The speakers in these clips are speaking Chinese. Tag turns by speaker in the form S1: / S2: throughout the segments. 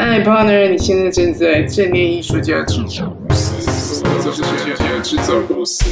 S1: 嗨，partner，你现在正在正念艺术家制造公司，这是艺术家制造公司。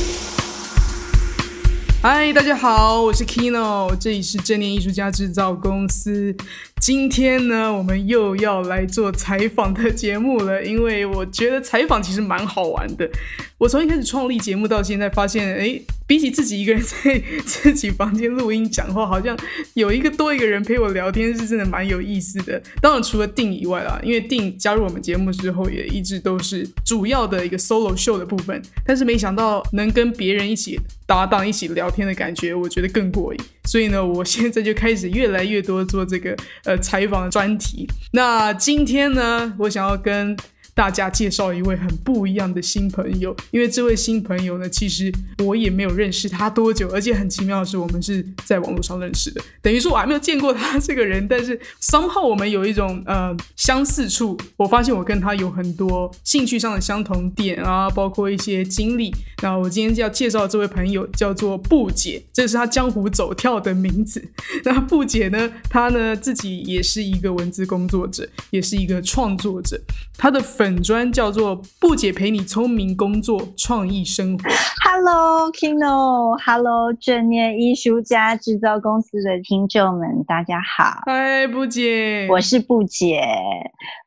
S1: 嗨，大家好，我是 Kino，这里是正念艺术家制造公司。今天呢，我们又要来做采访的节目了，因为我觉得采访其实蛮好玩的。我从一开始创立节目到现在，发现，哎，比起自己一个人在自己房间录音讲话，好像有一个多一个人陪我聊天，是真的蛮有意思的。当然，除了定以外啦，因为定加入我们节目之后，也一直都是主要的一个 solo show 的部分。但是没想到能跟别人一起搭档、一起聊天的感觉，我觉得更过瘾。所以呢，我现在就开始越来越多做这个呃采访的专题。那今天呢，我想要跟。大家介绍一位很不一样的新朋友，因为这位新朋友呢，其实我也没有认识他多久，而且很奇妙的是，我们是在网络上认识的，等于说我还没有见过他这个人，但是 somehow 我们有一种呃相似处，我发现我跟他有很多兴趣上的相同点啊，包括一些经历。那我今天就要介绍这位朋友叫做布姐，这是他江湖走跳的名字。那布姐呢，她呢自己也是一个文字工作者，也是一个创作者，她的粉。本专叫做“不姐陪你聪明工作，创意生活”。
S2: Hello Kino，Hello 正念艺术家制造公司的听众们，大家好。
S1: 嗨，不姐，
S2: 我是不姐。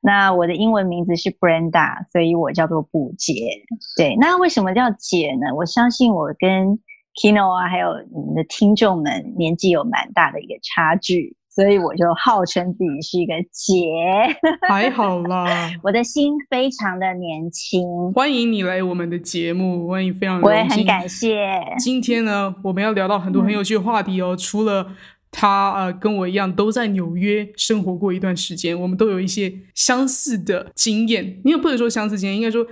S2: 那我的英文名字是 Brenda，所以我叫做不姐。对，那为什么叫姐呢？我相信我跟 Kino 啊，还有你们的听众们年纪有蛮大的一个差距。所以我就号称自己是一个姐，
S1: 还好啦。
S2: 我的心非常的年轻，
S1: 欢迎你来我们的节目，欢迎非常
S2: 我也很感谢。
S1: 今天呢，我们要聊到很多很有趣的话题哦。除了他呃跟我一样都在纽约生活过一段时间，我们都有一些相似的经验。你也不能说相似经验，应该说。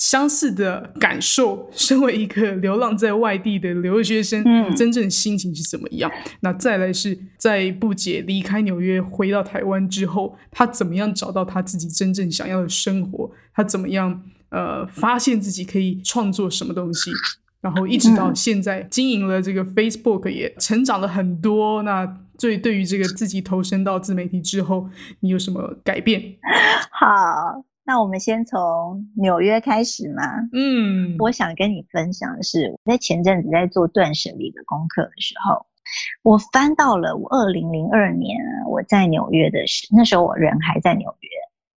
S1: 相似的感受，身为一个流浪在外地的留学生，嗯真正心情是怎么样？那再来是在不解离开纽约回到台湾之后，他怎么样找到他自己真正想要的生活？他怎么样呃发现自己可以创作什么东西？然后一直到现在经营了这个 Facebook 也成长了很多。那最对于这个自己投身到自媒体之后，你有什么改变？
S2: 好。那我们先从纽约开始嘛。
S1: 嗯，
S2: 我想跟你分享的是，我在前阵子在做断舍离的功课的时候，我翻到了我二零零二年我在纽约的时，那时候我人还在纽约。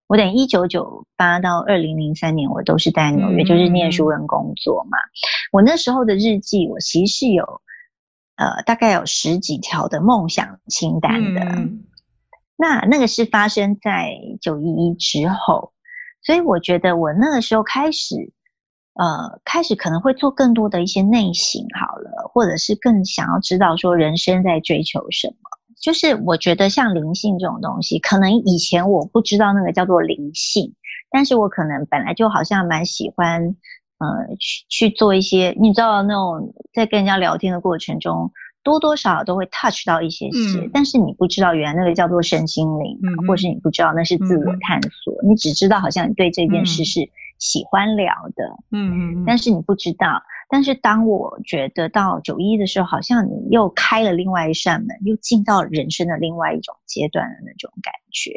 S2: 我等一九九八到二零零三年，我都是在纽约，就是念书跟工作嘛。我那时候的日记，我其实是有呃大概有十几条的梦想清单的。那那个是发生在九一一之后。所以我觉得我那个时候开始，呃，开始可能会做更多的一些内省好了，或者是更想要知道说人生在追求什么。就是我觉得像灵性这种东西，可能以前我不知道那个叫做灵性，但是我可能本来就好像蛮喜欢，呃，去去做一些，你知道那种在跟人家聊天的过程中。多多少少都会 touch 到一些些，但是你不知道原来那个叫做身心灵，或是你不知道那是自我探索，你只知道好像你对这件事是喜欢聊的，
S1: 嗯嗯，
S2: 但是你不知道。但是当我觉得到九一的时候，好像你又开了另外一扇门，又进到人生的另外一种阶段的那种感觉。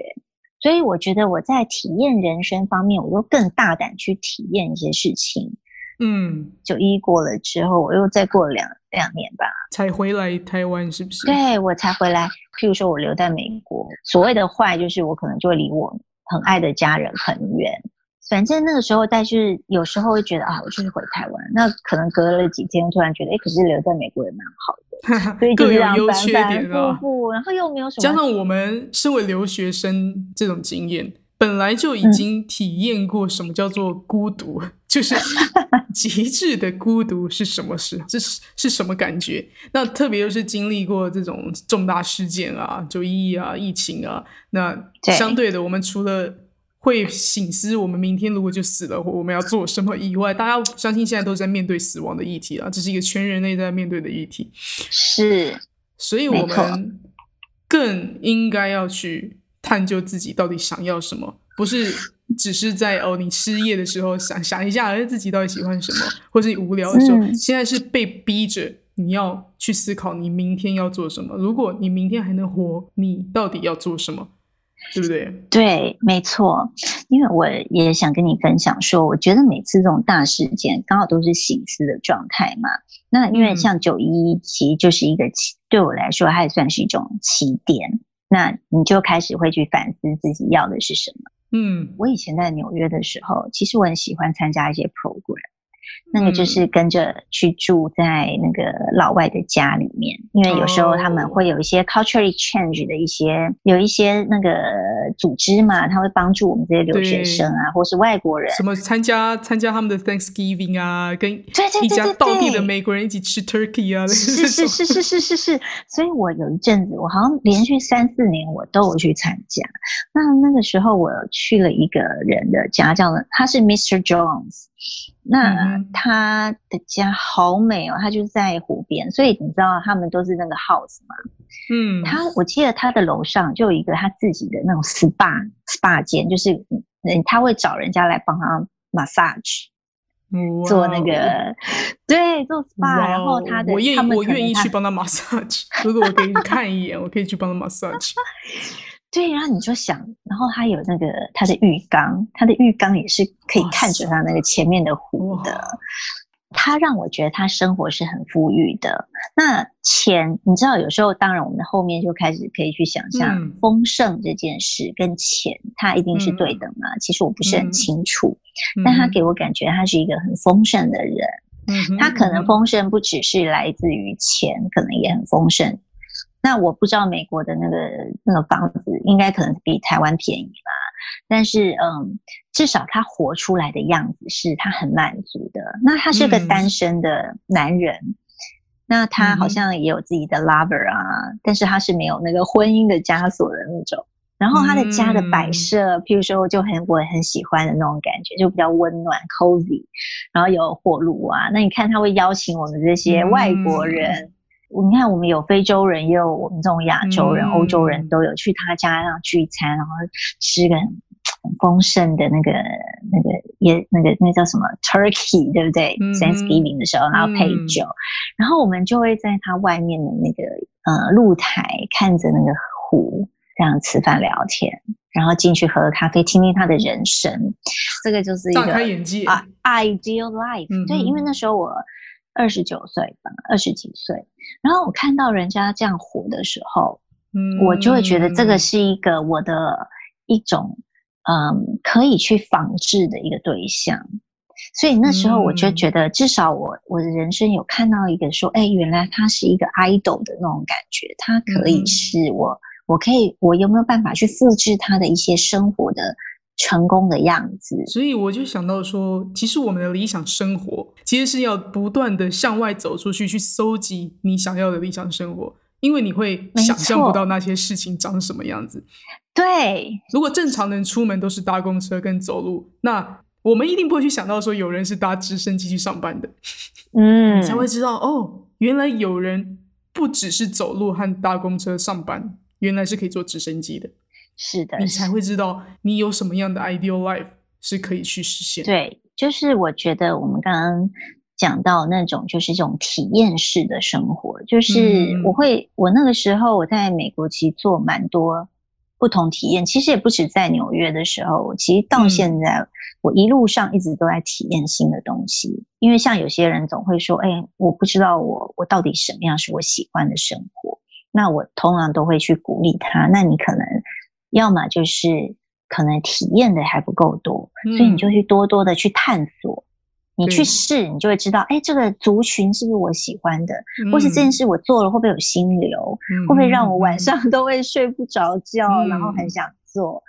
S2: 所以我觉得我在体验人生方面，我又更大胆去体验一些事情。
S1: 嗯，
S2: 九一过了之后，我又再过了两两年吧，
S1: 才回来台湾，是不是？
S2: 对我才回来。譬如说，我留在美国，所谓的坏就是我可能就会离我很爱的家人很远。反正那个时候，但是有时候会觉得啊，我就是回台湾。那可能隔了几天，突然觉得，哎，可是留在美国也蛮好的，所以
S1: 各有优缺点
S2: 啊。然后又没有什么
S1: 加上我们身为留学生这种经验，本来就已经体验过什么叫做孤独。就是极致的孤独是什么事？这 是是什么感觉？那特别又是经历过这种重大事件啊，就疫啊，疫情啊，那相对的，我们除了会醒思，我们明天如果就死了，或我们要做什么以外，大家相信现在都在面对死亡的议题啊，这是一个全人类在面对的议题。
S2: 是，
S1: 所以我们更应该要去探究自己到底想要什么，不是。只是在哦，你失业的时候想想一下，哎，自己到底喜欢什么，或是你无聊的时候，现在是被逼着你要去思考你明天要做什么。如果你明天还能活，你到底要做什么？对不对？
S2: 对，没错。因为我也想跟你分享说，我觉得每次这种大事件刚好都是醒思的状态嘛。那因为像九一一，其实就是一个起，对我来说，它也算是一种起点。那你就开始会去反思自己要的是什么。
S1: 嗯，
S2: 我以前在纽约的时候，其实我很喜欢参加一些 pro。那个就是跟着去住在那个老外的家里面，因为有时候他们会有一些 culturally change 的一些有一些那个组织嘛，他会帮助我们这些留学生啊，或是外国人，
S1: 什么参加参加他们的 Thanksgiving 啊，跟
S2: 一
S1: 家当地的美国人一起吃 turkey 啊，
S2: 是是是是是是是，所以我有一阵子，我好像连续三四年我都有去参加。那那个时候我去了一个人的家，叫他是 Mr. Jones。那他的家好美哦，他就在湖边，所以你知道他们都是那个 house 嘛？
S1: 嗯，
S2: 他我记得他的楼上就有一个他自己的那种 spa spa 间，就是嗯，他会找人家来帮他 massage，做那个对做 spa，然后他的
S1: 我愿意我愿意去帮他 massage，如果我给你看一眼，我可以去帮他 massage。
S2: 对，然后你就想，然后他有那个他的浴缸，他的浴缸也是可以看着他那个前面的湖的。他让我觉得他生活是很富裕的。那钱，你知道，有时候当然我们的后面就开始可以去想象丰盛这件事跟钱，它一定是对等吗？其实我不是很清楚，但他给我感觉他是一个很丰盛的人。他可能丰盛不只是来自于钱，可能也很丰盛。那我不知道美国的那个那个房子应该可能比台湾便宜吧，但是嗯，至少他活出来的样子是他很满足的。那他是个单身的男人，那他好像也有自己的 lover 啊，但是他是没有那个婚姻的枷锁的那种。然后他的家的摆设，譬如说我就很我很喜欢的那种感觉，就比较温暖 cozy，然后有火炉啊。那你看他会邀请我们这些外国人。你看，我们有非洲人，也有我们这种亚洲人、欧洲人都有去他家然后聚餐，然后吃个很丰盛的那个、那个也那个那叫什么？turkey，对不对？Thanksgiving 的时候，然后配酒，然后我们就会在他外面的那个呃露台看着那个湖，这样吃饭聊天，然后进去喝咖啡，听听他的人生，这个就是一个
S1: 开眼界。
S2: 啊，ideal life。对，因为那时候我。二十九岁吧，二十几岁，然后我看到人家这样活的时候，嗯，我就会觉得这个是一个我的一种，嗯，可以去仿制的一个对象。所以那时候我就觉得，至少我我的人生有看到一个说，哎，原来他是一个 idol 的那种感觉，他可以是我，我可以，我有没有办法去复制他的一些生活的？成功的样子，
S1: 所以我就想到说，其实我们的理想生活其实是要不断的向外走出去，去搜集你想要的理想生活，因为你会想象不到那些事情长什么样子。
S2: 对，
S1: 如果正常人出门都是搭公车跟走路，那我们一定不会去想到说有人是搭直升机去上班的。
S2: 嗯，
S1: 才会知道哦，原来有人不只是走路和搭公车上班，原来是可以坐直升机的。
S2: 是的，
S1: 你才会知道你有什么样的 ideal life 是可以去实现。
S2: 对，就是我觉得我们刚刚讲到那种，就是这种体验式的生活，就是我会，我那个时候我在美国其实做蛮多不同体验，其实也不止在纽约的时候，其实到现在我一路上一直都在体验新的东西。因为像有些人总会说，哎，我不知道我我到底什么样是我喜欢的生活，那我通常都会去鼓励他，那你可能。要么就是可能体验的还不够多，所以你就去多多的去探索，你去试，你就会知道，哎，这个族群是不是我喜欢的，或是这件事我做了会不会有心流，会不会让我晚上都会睡不着觉，然后很想做。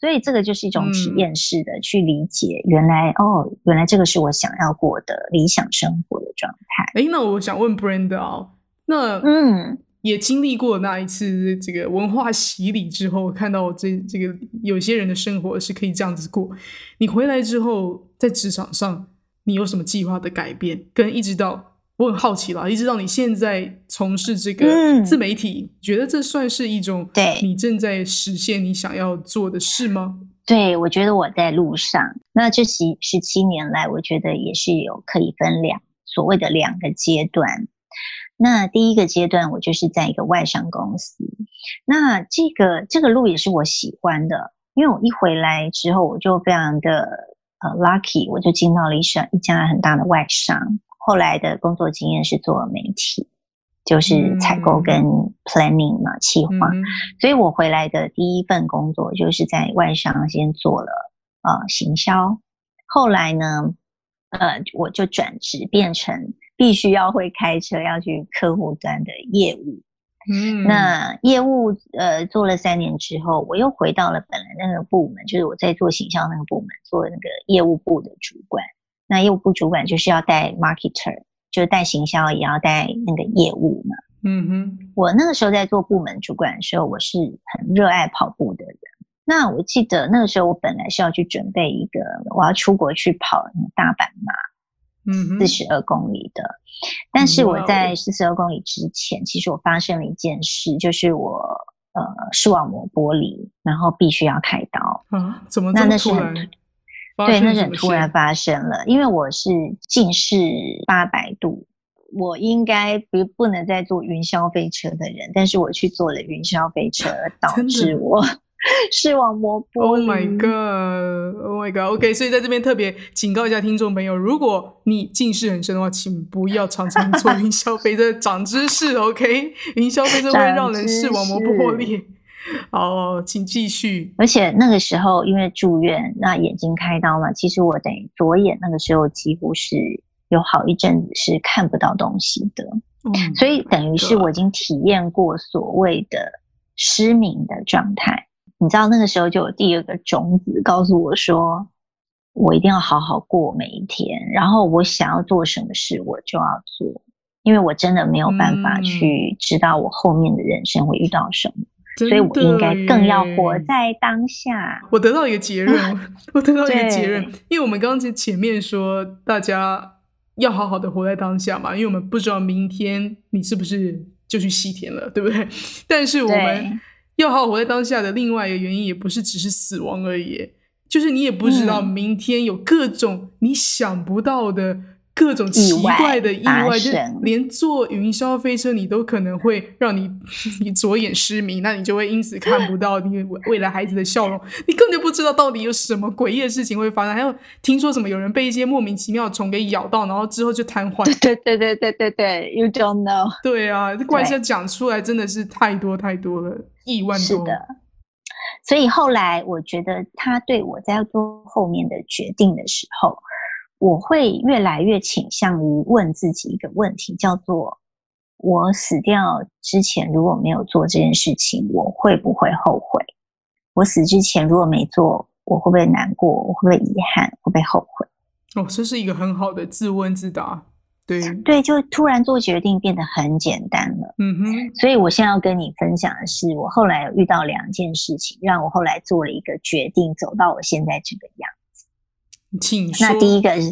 S2: 所以这个就是一种体验式的去理解，原来哦，原来这个是我想要过的理想生活的状态。
S1: 哎，那我想问 Brenda，那嗯。也经历过那一次这个文化洗礼之后，看到这这个有些人的生活是可以这样子过。你回来之后，在职场上你有什么计划的改变？跟一直到我很好奇啦，一直到你现在从事这个自媒体，觉得这算是一种
S2: 对
S1: 你正在实现你想要做的事吗？
S2: 对，我觉得我在路上。那这十十七年来，我觉得也是有可以分两所谓的两个阶段。那第一个阶段，我就是在一个外商公司。那这个这个路也是我喜欢的，因为我一回来之后，我就非常的呃 lucky，我就进到了一上一家很大的外商。后来的工作经验是做媒体，就是采购跟 planning 嘛，企划。所以我回来的第一份工作就是在外商先做了呃行销，后来呢，呃我就转职变成必须要会开车要去客户端的业务。嗯，那业务呃做了三年之后，我又回到了本来那个部门，就是我在做行销那个部门，做那个业务部的主管。那业务部主管就是要带 marketer，就是带行销，也要带那个业务嘛。嗯哼，我那个时候在做部门主管的时候，我是很热爱跑步的人。那我记得那个时候，我本来是要去准备一个，我要出国去跑大阪马，嗯，四十二公里的。但是我在四十二公里之前，其实我发生了一件事，就是我呃视网膜剥离，然后必须要开刀。
S1: 啊？怎么那那是很？
S2: 对，那是很突然发生了，因为我是近视八百度，我应该不不能再坐云霄飞车的人，但是我去坐了云霄飞车，导 致我 视网膜剥
S1: Oh my god！Oh my god！OK，所以在这边特别警告一下听众朋友，如果你近视很深的话，请不要常常做云霄飞车，长知识 OK？云霄飞车会让人视网膜破裂。好，请继续。
S2: 而且那个时候因为住院，那眼睛开刀嘛，其实我等于左眼那个时候几乎是有好一阵子是看不到东西的，嗯，所以等于是我已经体验过所谓的失明的状态。你知道那个时候就有第二个种子告诉我说，我一定要好好过每一天，然后我想要做什么事我就要做，因为我真的没有办法去知道我后面的人生会遇到什么。所以我应该更要活在当下。
S1: 我得到一个结论，我得到一个结论，因为我们刚刚前面说大家要好好的活在当下嘛，因为我们不知道明天你是不是就去西天了，对不对？但是我们要好好活在当下的另外一个原因，也不是只是死亡而已，就是你也不知道明天有各种你想不到的。各种奇怪的意外，就连坐云霄飞车，你都可能会让你你左眼失明，那你就会因此看不到你未来孩子的笑容。你根本就不知道到底有什么诡异的事情会发生。还有听说什么有人被一些莫名其妙的虫给咬到，然后之后就瘫痪。
S2: 对对对对对对，You don't know。
S1: 对啊，这怪事讲出来真的是太多太多了，亿万多。
S2: 是的，所以后来我觉得他对我在做后面的决定的时候。我会越来越倾向于问自己一个问题，叫做：我死掉之前如果没有做这件事情，我会不会后悔？我死之前如果没做，我会不会难过？我会不会遗憾？会不会后悔？
S1: 哦，这是一个很好的自问自答。对
S2: 对，就突然做决定变得很简单了。嗯哼。所以我现在要跟你分享的是，我后来有遇到两件事情，让我后来做了一个决定，走到我现在这个样。
S1: 请
S2: 那第一个是，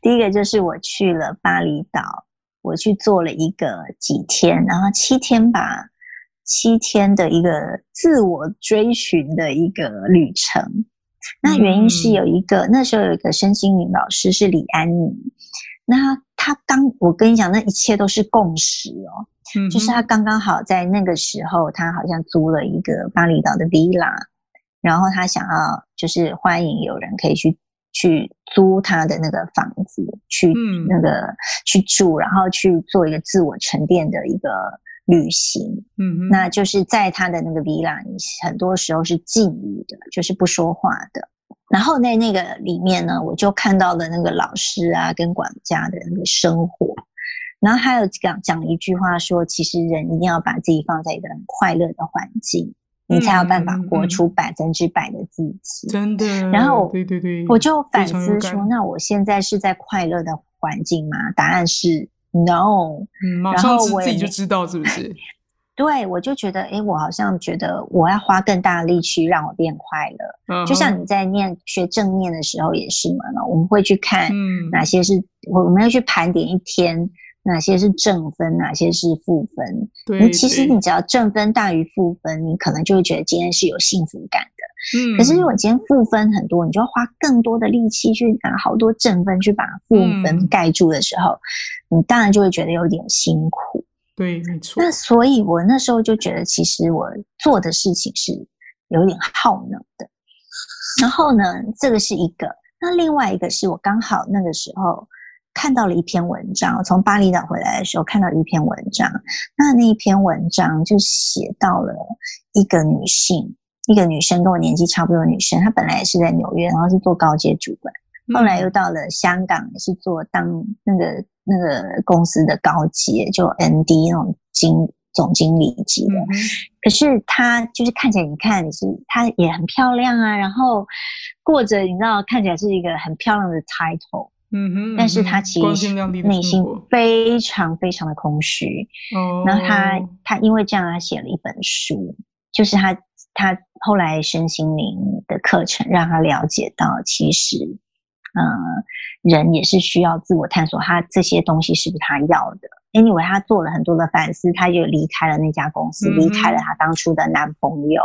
S2: 第一个就是我去了巴厘岛，我去做了一个几天，然后七天吧，七天的一个自我追寻的一个旅程。那原因是有一个那时候有一个身心灵老师是李安妮，那他刚我跟你讲，那一切都是共识哦，就是他刚刚好在那个时候，他好像租了一个巴厘岛的 villa，然后他想要就是欢迎有人可以去。去租他的那个房子，去那个去住，然后去做一个自我沉淀的一个旅行。嗯，那就是在他的那个 villa，你很多时候是静语的，就是不说话的。然后在那个里面呢，我就看到了那个老师啊跟管家的那个生活。然后还有讲讲一句话说，其实人一定要把自己放在一个很快乐的环境。你才有办法活出百分之百的自己，
S1: 真的。
S2: 然后，
S1: 对对对，
S2: 我就反思说，那我现在是在快乐的环境吗？答案是 no。
S1: 嗯，马上自己就知道是不是？
S2: 对，我就觉得，哎，我好像觉得我要花更大的力气让我变快乐。嗯，就像你在念学正念的时候也是嘛，我们会去看哪些是，我们要去盘点一天。哪些是正分，哪些是负分？
S1: 对，
S2: 其实你只要正分大于负分，你可能就会觉得今天是有幸福感的。嗯，可是如果今天负分很多，你就要花更多的力气去拿好多正分去把负分盖住的时候，你当然就会觉得有点辛苦。
S1: 对，没错。
S2: 那所以我那时候就觉得，其实我做的事情是有点耗能的。然后呢，这个是一个。那另外一个是我刚好那个时候看到了一篇文章，从巴厘岛回来的时候看到一篇文章。那那一篇文章就写到了一个女性，一个女生跟我年纪差不多的女生，她本来也是在纽约，然后是做高阶主管，后来又到了香港，也是做当那个那个公司的高阶，就 ND 那种经。总经理级的，可是她就是看起来，你看是她也很漂亮啊，然后过着你知道看起来是一个很漂亮的 title，
S1: 嗯哼，
S2: 但是他其实内心非常非常的空虚。哦，然后他他因为这样，他写了一本书，就是他他后来身心灵的课程，让他了解到其实，嗯，人也是需要自我探索，他这些东西是不是他要的。Anyway，他做了很多的反思，他就离开了那家公司，离开了他当初的男朋友。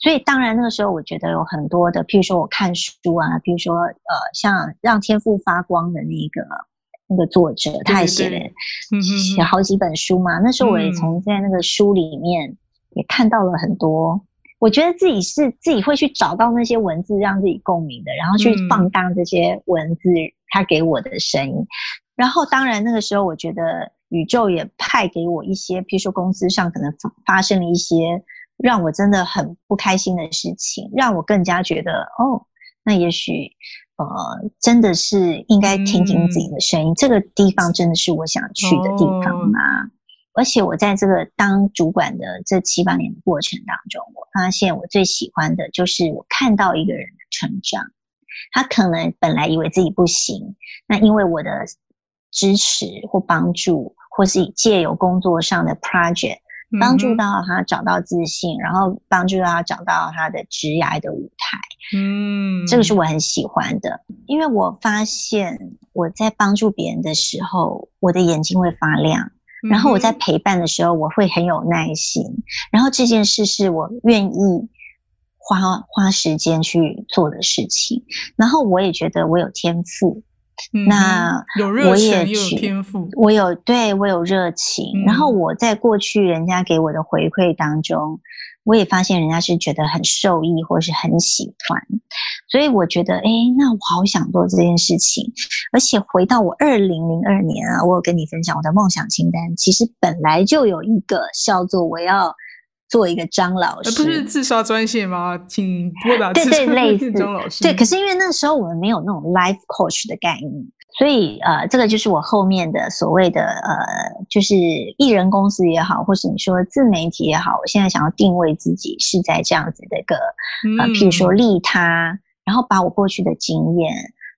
S2: 所以，当然那个时候，我觉得有很多的，譬如说我看书啊，譬如说呃，像让天赋发光的那个那个作者，他也写了写好几本书嘛。那时候我也从在那个书里面也看到了很多，我觉得自己是自己会去找到那些文字让自己共鸣的，然后去放大这些文字它给我的声音。然后，当然那个时候，我觉得。宇宙也派给我一些，譬如说公司上可能发生了一些让我真的很不开心的事情，让我更加觉得哦，那也许呃真的是应该听听自己的声音。这个地方真的是我想去的地方吗？而且我在这个当主管的这七八年的过程当中，我发现我最喜欢的就是我看到一个人的成长。他可能本来以为自己不行，那因为我的支持或帮助。或是借由工作上的 project 帮助到他找到自信，然后帮助到他找到他的职业的舞台。嗯，这个是我很喜欢的，因为我发现我在帮助别人的时候，我的眼睛会发亮，然后我在陪伴的时候，我会很有耐心，然后这件事是我愿意花花时间去做的事情，然后我也觉得我有天赋。那
S1: 有热情有天赋，
S2: 我有对我有热情，然后我在过去人家给我的回馈当中，我也发现人家是觉得很受益或是很喜欢，所以我觉得，哎，那我好想做这件事情。而且回到我二零零二年啊，我有跟你分享我的梦想清单，其实本来就有一个叫做我要。做一个张老师，
S1: 不是自杀专线吗？请拨打自
S2: 杀
S1: 专线张老师。
S2: 对，可是因为那时候我们没有那种 life coach 的概念，所以呃，这个就是我后面的所谓的呃，就是艺人公司也好，或是你说自媒体也好，我现在想要定位自己是在这样子的一个呃，譬如说利他，然后把我过去的经验，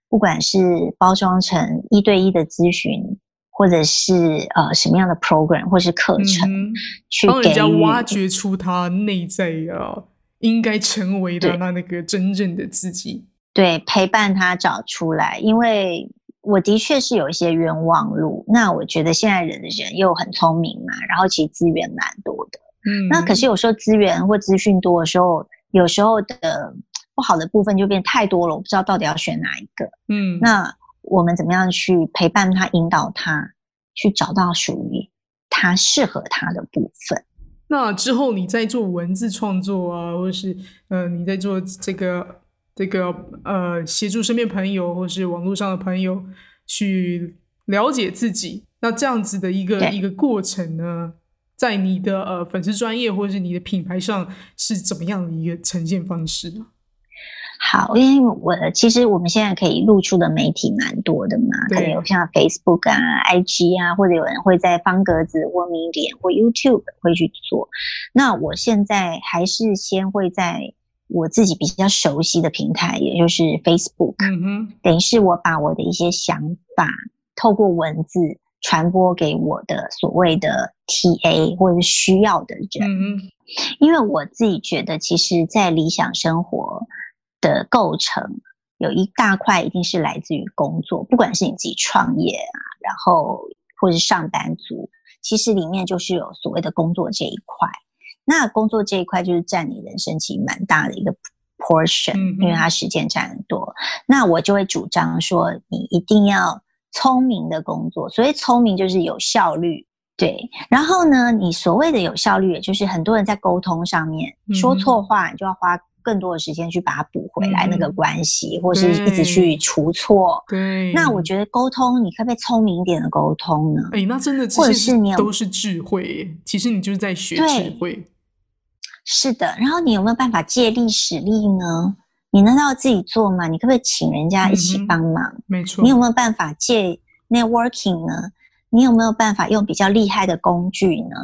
S2: 不管是包装成一对一的咨询。或者是呃什么样的 program 或是课程，去
S1: 帮人家挖掘出他内在啊应该成为的那那个真正的自己。
S2: 对，陪伴他找出来，因为我的确是有一些冤枉路。那我觉得现在人的人又很聪明嘛，然后其实资源蛮多的。嗯，那可是有时候资源或资讯多的时候，有时候的不好的部分就变太多了，我不知道到底要选哪一个。嗯，那。我们怎么样去陪伴他、引导他，去找到属于他适合他的部分？
S1: 那之后你在做文字创作啊，或者是呃你在做这个这个呃协助身边朋友或是网络上的朋友去了解自己，那这样子的一个一个过程呢，在你的呃粉丝专业或者是你的品牌上是怎么样的一个呈现方式呢？
S2: 好，因为我其实我们现在可以露出的媒体蛮多的嘛，可能有像 Facebook 啊、IG 啊，或者有人会在方格子或米点或 YouTube 会去做。那我现在还是先会在我自己比较熟悉的平台，也就是 Facebook，嗯哼，等于是我把我的一些想法透过文字传播给我的所谓的 TA 或者需要的人。嗯因为我自己觉得，其实，在理想生活。的构成有一大块一定是来自于工作，不管是你自己创业啊，然后或是上班族，其实里面就是有所谓的工作这一块。那工作这一块就是占你人生其实蛮大的一个 portion，因为它时间占很多。那我就会主张说，你一定要聪明的工作，所以聪明就是有效率。对，然后呢，你所谓的有效率，也就是很多人在沟通上面说错话，你就要花更多的时间去把它补回来那个关系，或是一直去除错。
S1: 对，
S2: 那我觉得沟通，你可不可以聪明一点的沟通呢？
S1: 哎，那真的，
S2: 或者是你
S1: 都是智慧，其实你就是在学智慧。
S2: 是的，然后你有没有办法借力使力呢？你难道自己做吗？你可不可以请人家一起帮忙？
S1: 没错，
S2: 你有没有办法借 networking 呢？你有没有办法用比较厉害的工具呢？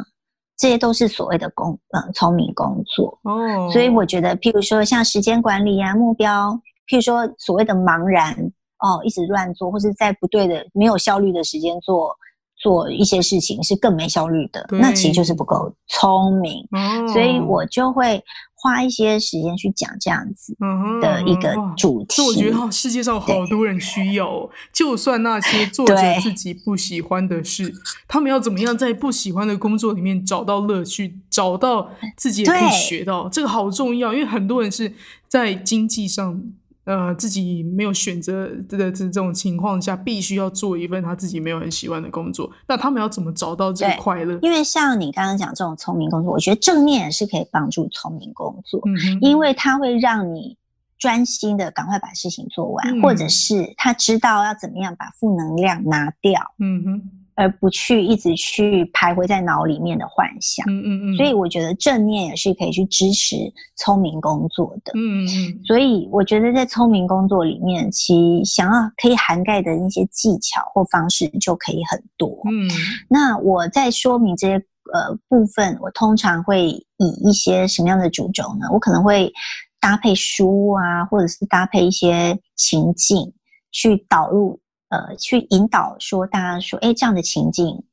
S2: 这些都是所谓的工，嗯，聪明工作哦。所以我觉得，譬如说像时间管理啊，目标，譬如说所谓的茫然哦，一直乱做，或是在不对的、没有效率的时间做做一些事情，是更没效率的。那其实就是不够聪明。所以我就会。花一些时间去讲这样子的一个主题，
S1: 我觉得世界上好多人需要。就算那些 做着自己不喜欢的事，他们要怎么样在不喜欢的工作里面找到乐趣，找到自己也可以学到，这个好重要。因为很多人是在经济上。呃，自己没有选择的这这种情况下，必须要做一份他自己没有很喜欢的工作。那他们要怎么找到这个快乐？
S2: 因为像你刚刚讲这种聪明工作，我觉得正面也是可以帮助聪明工作，因为它会让你专心的赶快把事情做完，或者是他知道要怎么样把负能量拿掉。嗯哼。而不去一直去徘徊在脑里面的幻想，嗯嗯嗯，所以我觉得正念也是可以去支持聪明工作的，嗯嗯，所以我觉得在聪明工作里面，其想要可以涵盖的那些技巧或方式就可以很多，嗯，那我在说明这些呃部分，我通常会以一些什么样的主轴呢？我可能会搭配书啊，或者是搭配一些情境去导入。呃，去引导说，大家说，哎，这样的情境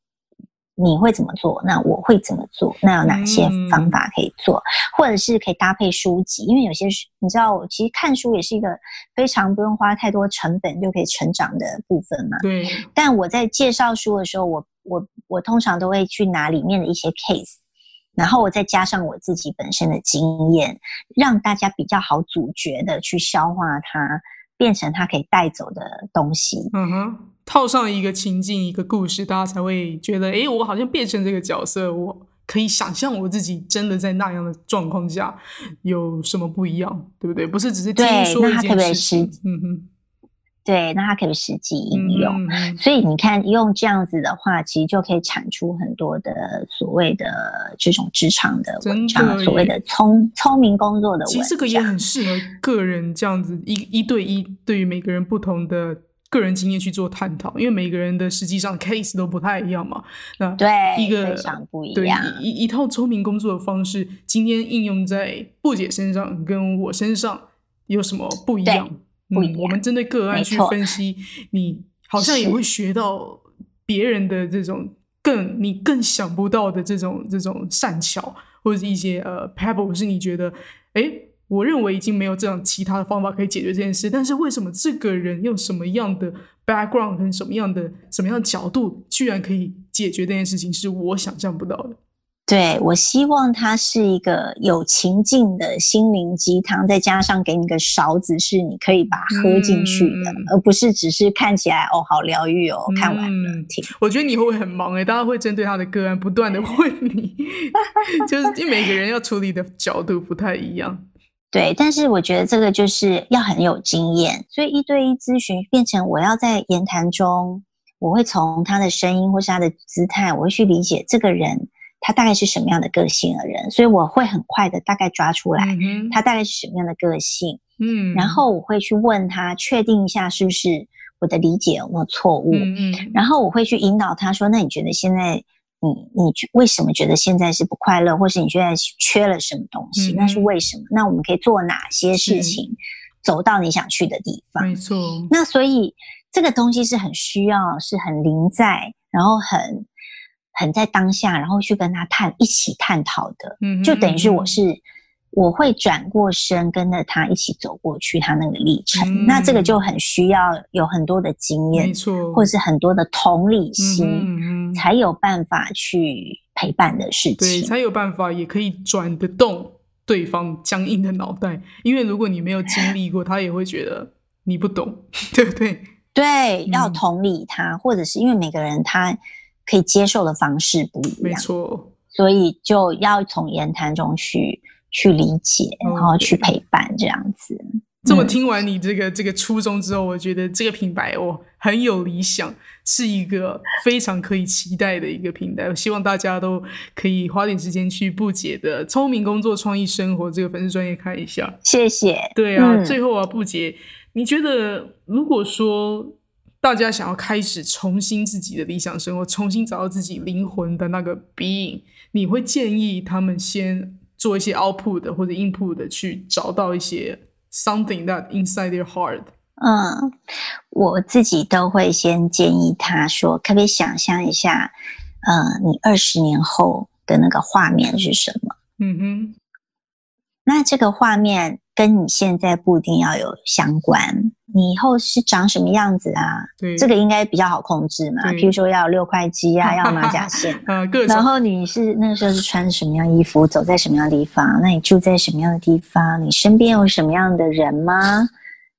S2: 你会怎么做？那我会怎么做？那有哪些方法可以做？或者是可以搭配书籍？因为有些你知道，其实看书也是一个非常不用花太多成本就可以成长的部分嘛。
S1: 对。
S2: 但我在介绍书的时候，我我我通常都会去拿里面的一些 case，然后我再加上我自己本身的经验，让大家比较好咀嚼的去消化它。变成他可以带走的东西。嗯
S1: 哼，套上一个情境、一个故事，大家才会觉得，哎，我好像变成这个角色，我可以想象我自己真的在那样的状况下有什么不一样，对不对？不是只是听说一件事情。嗯哼。
S2: 对，那它可以实际应用，所以你看，用这样子的话，其实就可以产出很多的所谓的这种职场的文章，所谓的聪聪明工作的文章。
S1: 其实这个也很适合个人这样子一一对一，对于每个人不同的个人经验去做探讨，因为每个人的实际上 case 都不太一样嘛。那
S2: 对，
S1: 一个
S2: 非常不一样，
S1: 一一套聪明工作的方式，今天应用在布姐身上跟我身上有什么不一样？
S2: 嗯，
S1: 我们针对个案去分析，你好像也会学到别人的这种更你更想不到的这种这种善巧，或者是一些呃 pebble，是你觉得，哎，我认为已经没有这样其他的方法可以解决这件事，但是为什么这个人用什么样的 background 跟什么样的什么样的角度，居然可以解决这件事情，是我想象不到的。
S2: 对，我希望它是一个有情境的心灵鸡汤，再加上给你个勺子，是你可以把它喝进去的，而不是只是看起来哦好疗愈哦，看完了停。
S1: 我觉得你会不会很忙哎？大家会针对他的个案不断的问你，就是因为每个人要处理的角度不太一样。
S2: 对，但是我觉得这个就是要很有经验，所以一对一咨询变成我要在言谈中，我会从他的声音或是他的姿态，我会去理解这个人。他大概是什么样的个性的人，所以我会很快的大概抓出来，他大概是什么样的个性，嗯，然后我会去问他，确定一下是不是我的理解有没有错误，嗯嗯，然后我会去引导他说，那你觉得现在你你为什么觉得现在是不快乐，或是你现在缺了什么东西？那是为什么？那我们可以做哪些事情，走到你想去的地方？
S1: 没错。
S2: 那所以这个东西是很需要，是很临在，然后很。很在当下，然后去跟他探一起探讨的，嗯，就等于是我是我会转过身跟着他一起走过去他那个历程，那这个就很需要有很多的经验，
S1: 没错，
S2: 或者是很多的同理心，才有办法去陪伴的事情，
S1: 对，才有办法也可以转得动对方僵硬的脑袋，因为如果你没有经历过，他也会觉得你不懂，对不对？
S2: 对，要同理他，或者是因为每个人他。可以接受的方式不一样。
S1: 没错，
S2: 所以就要从言谈中去去理解，然后去陪伴这样子。
S1: 这么听完你这个这个初衷之后，我觉得这个品牌哦很有理想，是一个非常可以期待的一个品牌。我希望大家都可以花点时间去不解的聪明工作、创意生活这个粉丝专业看一下。
S2: 谢谢。
S1: 对啊，最后啊，不解，你觉得如果说大家想要开始重新自己的理想生活，重新找到自己灵魂的那个 being，你会建议他们先做一些 output 的或者 input 的去找到一些。Something that inside their heart。
S2: 嗯，我自己都会先建议他说，可不可以想象一下，呃，你二十年后的那个画面是什么？嗯哼。那这个画面跟你现在不一定要有相关。你以后是长什么样子啊？
S1: 对，
S2: 这个应该比较好控制嘛。譬如说要六块肌啊，要马甲线
S1: 啊，
S2: 然后你是那个时候是穿什么样衣服，走在什么样的地方？那你住在什么样的地方？你身边有什么样的人吗？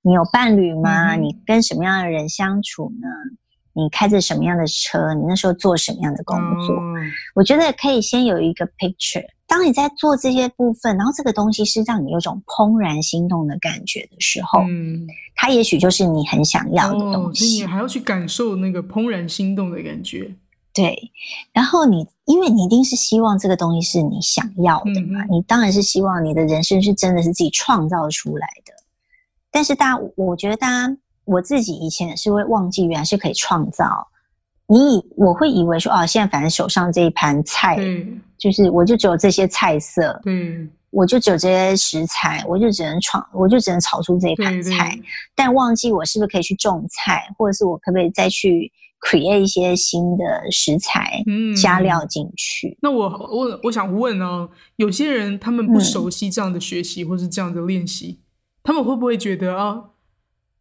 S2: 你有伴侣吗？你跟什么样的人相处呢？你开着什么样的车？你那时候做什么样的工作？我觉得可以先有一个 picture。当你在做这些部分，然后这个东西是让你有种怦然心动的感觉的时候，嗯，它也许就是你很想要的东西。
S1: 你还要去感受那个怦然心动的感觉。
S2: 对，然后你因为你一定是希望这个东西是你想要的嘛，你当然是希望你的人生是真的是自己创造出来的。但是大家，我觉得大家，我自己以前也是会忘记，原来是可以创造。你以我会以为说，哦，现在反正手上这一盘菜，就是我就只有这些菜色，
S1: 嗯，
S2: 我就只有这些食材，我就只能创，我就只能炒出这一盘菜。但忘记我是不是可以去种菜，或者是我可不可以再去 create 一些新的食材，嗯，加料进去？
S1: 那我我我想问哦，有些人他们不熟悉这样的学习，或是这样的练习，他们会不会觉得啊？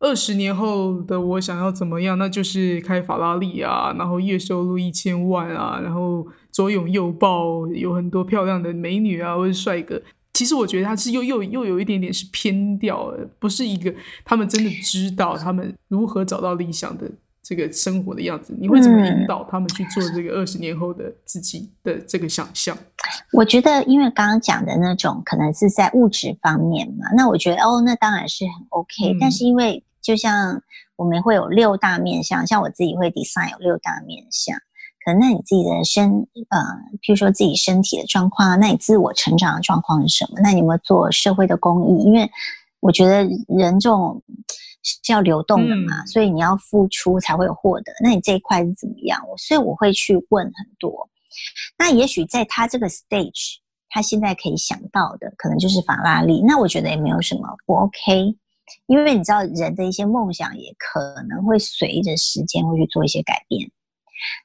S1: 二十年后的我想要怎么样？那就是开法拉利啊，然后月收入一千万啊，然后左拥右抱，有很多漂亮的美女啊，或者帅哥。其实我觉得他是又又又有一点点是偏掉，不是一个他们真的知道他们如何找到理想的这个生活的样子。你会怎么引导他们去做这个二十年后的自己的这个想象？
S2: 我觉得，因为刚刚讲的那种可能是在物质方面嘛，那我觉得哦，那当然是很 OK。但是因为就像我们会有六大面向，像我自己会 design 有六大面向。可能那你自己的身，呃，譬如说自己身体的状况，那你自我成长的状况是什么？那你有没有做社会的公益？因为我觉得人这种是要流动的嘛，所以你要付出才会有获得。那你这一块是怎么样？所以我会去问很多。那也许在他这个 stage，他现在可以想到的，可能就是法拉利。那我觉得也没有什么不 OK。因为你知道，人的一些梦想也可能会随着时间会去做一些改变。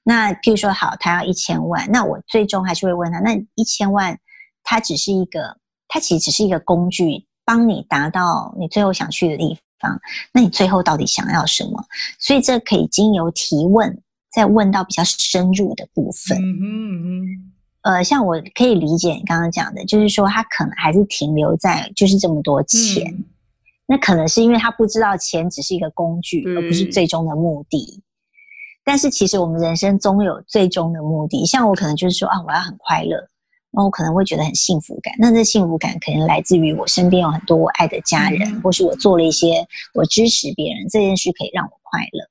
S2: 那譬如说，好，他要一千万，那我最终还是会问他，那一千万，它只是一个，它其实只是一个工具，帮你达到你最后想去的地方。那你最后到底想要什么？所以这可以经由提问，再问到比较深入的部分。嗯嗯嗯。呃，像我可以理解你刚刚讲的，就是说他可能还是停留在就是这么多钱。那可能是因为他不知道钱只是一个工具，而不是最终的目的。但是其实我们人生总有最终的目的。像我可能就是说啊，我要很快乐，那我可能会觉得很幸福感。那这幸福感可能来自于我身边有很多我爱的家人，或是我做了一些我支持别人这件事可以让我快乐。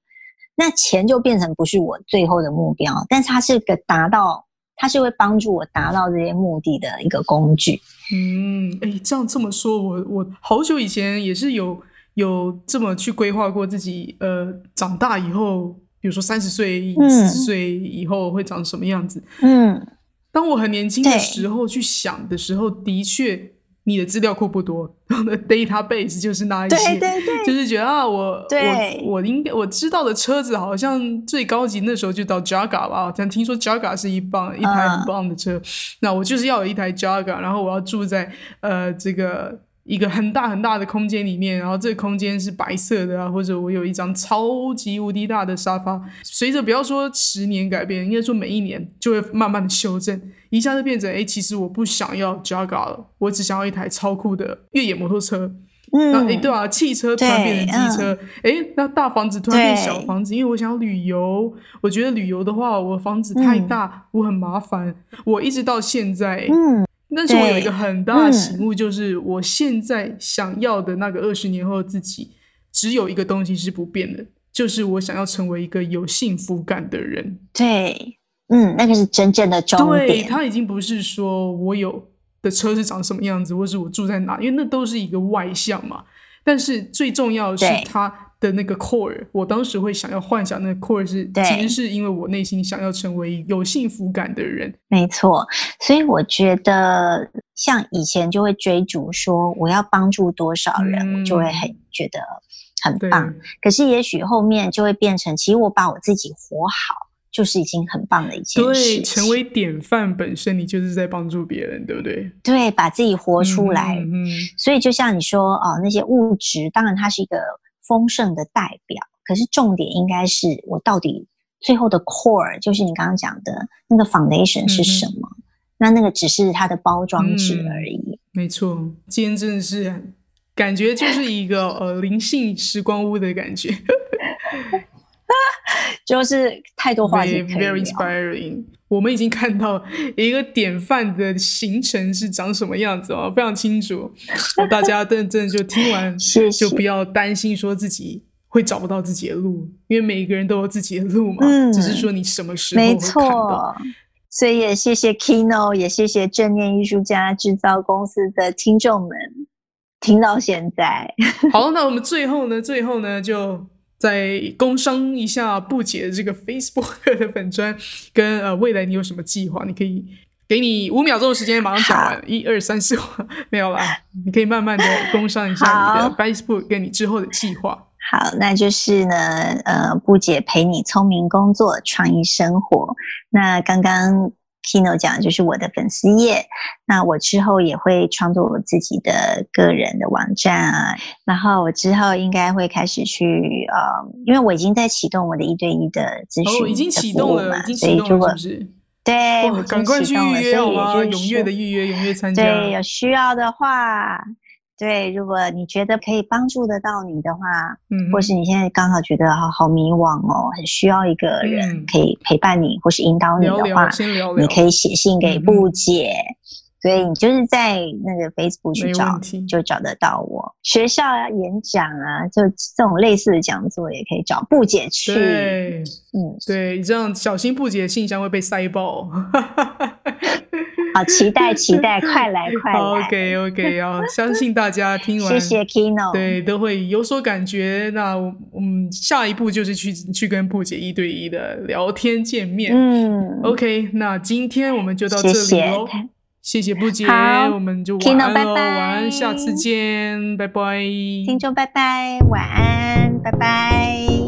S2: 那钱就变成不是我最后的目标，但是它是个达到。它是会帮助我达到这些目的的一个工具。
S1: 嗯，哎，这样这么说，我我好久以前也是有有这么去规划过自己，呃，长大以后，比如说三十岁、四十岁以后会长什么样子。嗯，当我很年轻的时候去想的时候，的确。你的资料库不多，然后呢 database 就是那一些，就是觉得啊，我我我应该我知道的车子好像最高级那时候就到 Jaga 吧，好像听说 Jaga 是一棒一台很棒的车，那我就是要有一台 Jaga，然后我要住在呃这个。一个很大很大的空间里面，然后这个空间是白色的啊，或者我有一张超级无敌大的沙发。随着不要说十年改变，应该说每一年就会慢慢的修正，一下就变成哎，其实我不想要 Jaga 了，我只想要一台超酷的越野摩托车。那
S2: 嗯，
S1: 诶，对啊，汽车突然变成机车，诶，那大房子突然变
S2: 对
S1: 小房子，因为我想要旅游，我觉得旅游的话，我房子太
S2: 嗯
S1: 大，我很麻烦。我一直到现在，
S2: 嗯，
S1: 但是我有一个很大的
S2: 嗯
S1: 醒悟，就是我现在想要的那个二十年后的自己，只有一个东西是不变的，就是我想要成为一个有幸福感的人。
S2: 对，嗯，那个是真正的终
S1: 对，他已经不是说我有的车是长什么样子，或是我住在哪，因为那都是一个外向嘛。但是最重要的是他的那个 core，我当时会想要幻想那个 core 是，
S2: 对
S1: 其实是因为我内心想要成为有幸福感的人。
S2: 没错，所以我觉得像以前就会追逐说我要帮助多少人，我就会
S1: 嗯
S2: 很觉得很，棒。可是也许后面就会变成，其实我把我自己活好，就是已经很棒的一件事
S1: 对，
S2: 情。
S1: 成为典范本身，你就是在帮助别人，对不对？
S2: 对，把自己活出来。
S1: 嗯
S2: 所以就像你说哦，那些物质，当然它是一个丰盛的代表，可是重点应该是我到底最后的 core，就是你刚刚讲的那个 foundation 是什么？那那个只是它的包装纸
S1: 嗯
S2: 而已。
S1: 没错，今天真的是感觉就是一个呃灵性时光屋的感觉
S2: 就是太多话题
S1: ，very inspiring。我们已经看到一个典范的行程是长什么样子哦，非常清楚。大家真真的就听完，就不要担心说自己会找不到自己的路，因为每个人都有自己的路嘛，
S2: 嗯
S1: 只是说你什么时候
S2: 没
S1: 会看到。
S2: 错，所以也谢谢 Kino，也谢谢正念艺术家制造公司的听众们，听到现在。
S1: 好，那我们最后呢，最后呢，就再工商一下布姐的这个 Facebook 的粉砖，跟呃未来你有什么计划？你可以给你五秒钟的时间，马上讲完，一二三四五，没有啦，你可以慢慢的工商一下你的 Facebook 跟你之后的计划。
S2: 好，那就是呢，呃，布姐陪你聪明工作，创意生活。那刚刚 Kino 讲的就是我的粉丝页，那我之后也会创作我自己的个人的网站啊，然后我之后应该会开始去呃，因为我已经在启动我的一对一的咨询
S1: 哦，已经
S2: 的
S1: 启动了，
S2: 嘛
S1: 已经
S2: 所以如果
S1: 启动了，是不是？
S2: 对，我
S1: 哇，
S2: 已经
S1: 赶快去预约好吗？
S2: 所以也就是
S1: 踊跃的预约，踊跃参加。
S2: 对，有需要的话，对，如果你觉得可以帮助得到你的话，
S1: 嗯，
S2: 或是你现在刚好觉得好好迷惘哦，很需要一个人
S1: 嗯。
S2: 可以陪伴你，或是引导你的话
S1: 聊，，先聊聊，
S2: 你可以写信给
S1: 嗯
S2: 布姐。所以你就是在那个 Facebook 去找，就找得到我。学校啊、演讲啊，就这种类似的讲座也可以找布姐去。
S1: 对。
S2: 嗯，
S1: 对，你这样小心布姐的信箱会被塞爆。
S2: 好，期待期待，快来快来
S1: ！OK OK 啊，相信大家听完，
S2: 谢谢 Kino。
S1: 对，都会有所感觉。那我我们下一步就是去去跟布姐一对一的聊天见面。
S2: 嗯
S1: OK，那今天我们就到这里
S2: 谢谢
S1: 喽。谢谢布姐我们就晚安喽晚安下次见拜拜。
S2: 听众拜拜晚安拜拜。